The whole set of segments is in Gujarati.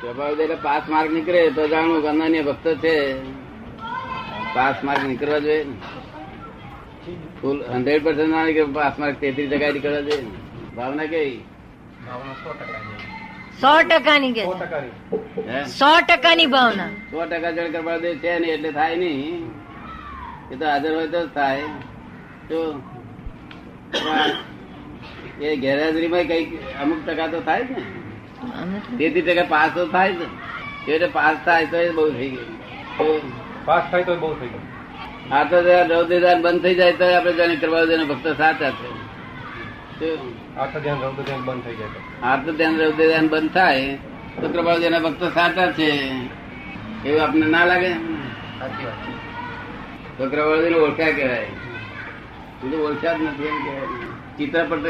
પ્રભાવ એટલે પાસ માર્ક નીકળે તો જાણવું કે અનન્ય ભક્ત છે. પાસ માર્ક નીકળવા જોઈએ ને. ફૂલ હંડ્રેડ પર્સન્ટ ના નીકળે પાસ માર્ક તેત્રીસ ટકા નીકળવા જોઈએ ને. ભાવના કઈ? સો ટકાની કે? સો સો ટકાની ભાવના. સો ટકા જણ કરવા દે છે નહીં એટલે થાય નહીં. એ તો હાજર હોય તો જ થાય. તો એ ગેરહાજરીમાં કંઈક અમુક ટકા તો થાય જ ને. તેથી ટકા પાસ તો થાય જ એટલે પાસ થાય તો એ બહુ થઈ ગયું. પાસ થાય તો બહુ થઈ ગયું. આ તો રૌદ્રદાન બંધ થઈ જાય તો આપણે જાણે કરવા જેને ભક્ત સાચા છે. તો ધ્યાન બંધ થઈ જાય તો. આ તો ધ્યાન રૌદ્રદાન બંધ થાય તો કૃપાલ જેના ભક્ત સાચા છે. એવું આપને ના લાગે? તો કૃપાળુજીને ઓળખ્યા કહેવાય. બીજું ઓળખ્યા જ નથી એમ કહેવાય. ચિત્રપટ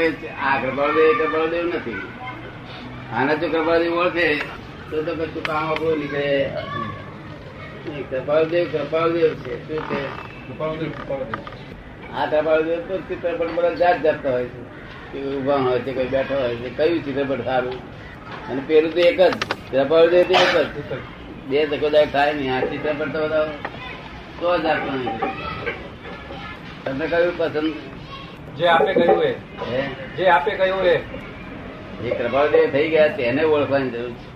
આ કૃપાળુદેવ એ કૃપાળુદેવ નથી. આના જો કૃપાદેવ ઓળખે તો તો કશું કામ આપણું નીકળે. કૃપાલદેવ કૃપાલદેવ છે. શું છે? કૃપાળુદેવ, કૃપાળુદેવ. આ કૃપાલદેવ તો ચિત્રપટ બધા જાત જાતતા હોય છે. કોઈ ઊભા હોય છે કોઈ બેઠા હોય છે. કયું ચિત્રપટ સારું? અને પેલું તો એક જ. કૃપાલદેવ તો એક જ. બે ધકોદાર થાય નહીં. આ ચિત્રપટ તો બધા તો જ નીકળે. તમને કયું પસંદ? જે આપે કહ્યું એ. જે આપે કહ્યું એ. જે કૃપાળદેવ થઈ ગયા તેને ઓળખવાની જરૂર છે.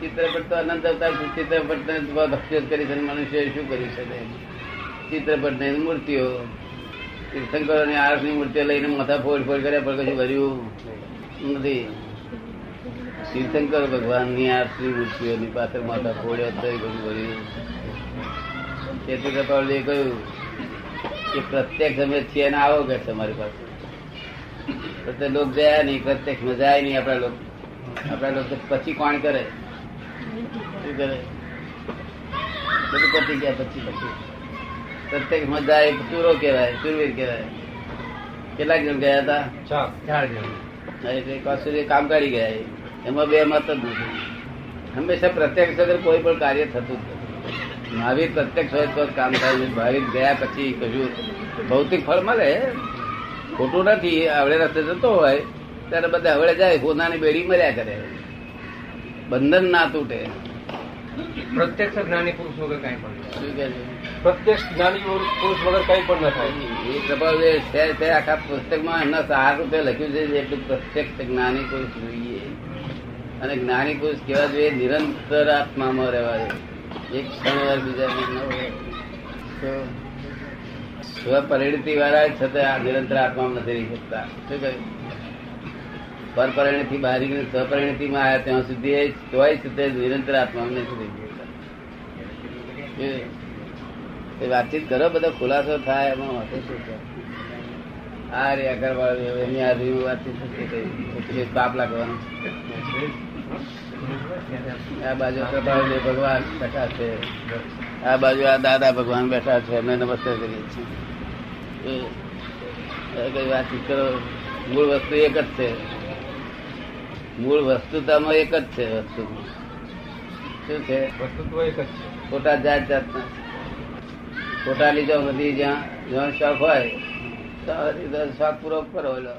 ચિત્રપટ તો અનંત અવતાર છે. ચિત્રપટ ને ભક્તિઓ કરી છે મનુષ્ય શું કરી શકે ચિત્રપટ ને મૂર્તિઓ તીર્થંકરો આરસની મૂર્તિઓ લઈને માથા ફોડ ફોડ કર્યા, પણ કશું ભર્યું નથી. તીર્થંકર ભગવાનની આરસની મૂર્તિઓની પાછળ માથા ફોડ્યા, તો કશું ભર્યું તેથી કૃપાળદેવ કહ્યું કે પ્રત્યેક સમય છીએ ને આવો કે તમારી પાસે. તો લોક ગયા નહીં પ્રત્યક્ષમાં જાય નહીં આપણા લોક. આપણા લોક પછી કોણ કરે? શું કરે? બધું પતી ગયા પછી પછી. પ્રત્યક્ષમાં જાય ચૂરો કહેવાય ચૂરવીર કહેવાય. કેટલાક જણ ગયા હતા? ચાર. જણ. એટલે કસુરી કામ કાઢી ગયા એમાં બે મત જ નથી. હંમેશા પ્રત્યક્ષ વગર કોઈ પણ કાર્ય થતું જ નથી. મહાવીર પ્રત્યક્ષ હોય તો કામ થાય મહાવીર ગયા પછી કશું ભૌતિક ફળ મળે? ખોટું નથી આવડે રસ્તે જતો હોય ત્યારે બધા હવે જાય પોતાની બેડી મર્યા કરે. બંધન ના તૂટે. પ્રત્યક્ષ જ્ઞાની પુરુષ વગર કઈ પણ શું કે પ્રત્યક્ષ જ્ઞાની પુરુષ વગર કઈ પણ ન થાય. એ પ્રભાવે છે તે આખા પુસ્તકમાં એમના સાર રૂપે લખ્યું છે એટલું પ્રત્યક્ષ જ્ઞાની પુરુષ જોઈએ. અને જ્ઞાની પુરુષ કેવા જોઈએ નિરંતર આત્મામાં રહેવા જોઈએ. એક ક્ષણ વાર બીજા ન હોય. સ્વપરિણતિ વાળા છતાં આ નિરંતર આત્મા નથી રહી શકતા. શું કહ્યું? પરપરિણતિ બહાર સ્વપરિણતિ માં આવ્યા ત્યાં સુધી એ તોય સુધી નિરંતર આત્મા નથી રહી શકતા. વાતચીત કરો, બધો ખુલાસો થાય એમાં વાતો શું આ રે અગરવાળ એની આ રીવ ગઈ. પાપ લાગવાનું. આ બાજુ કૃપાળદેવ ભગવાન બેઠા છે. આ બાજુ આ દાદા ભગવાન બેઠા છે. અમે નમસ્તે કરીએ છીએ. કઈ વાતચીત કરો મૂળ વસ્તુ એક જ છે. મૂળ વસ્તુતામાં એક જ છે વસ્તુ. શું છે? વસ્તુત્વ એક જ છે. ખોટા જાત જાતના. ખોટા લીધો બધી જ્યાં જ્યાં શોખ હોય તો હરિદાસ શોખ પૂરો લો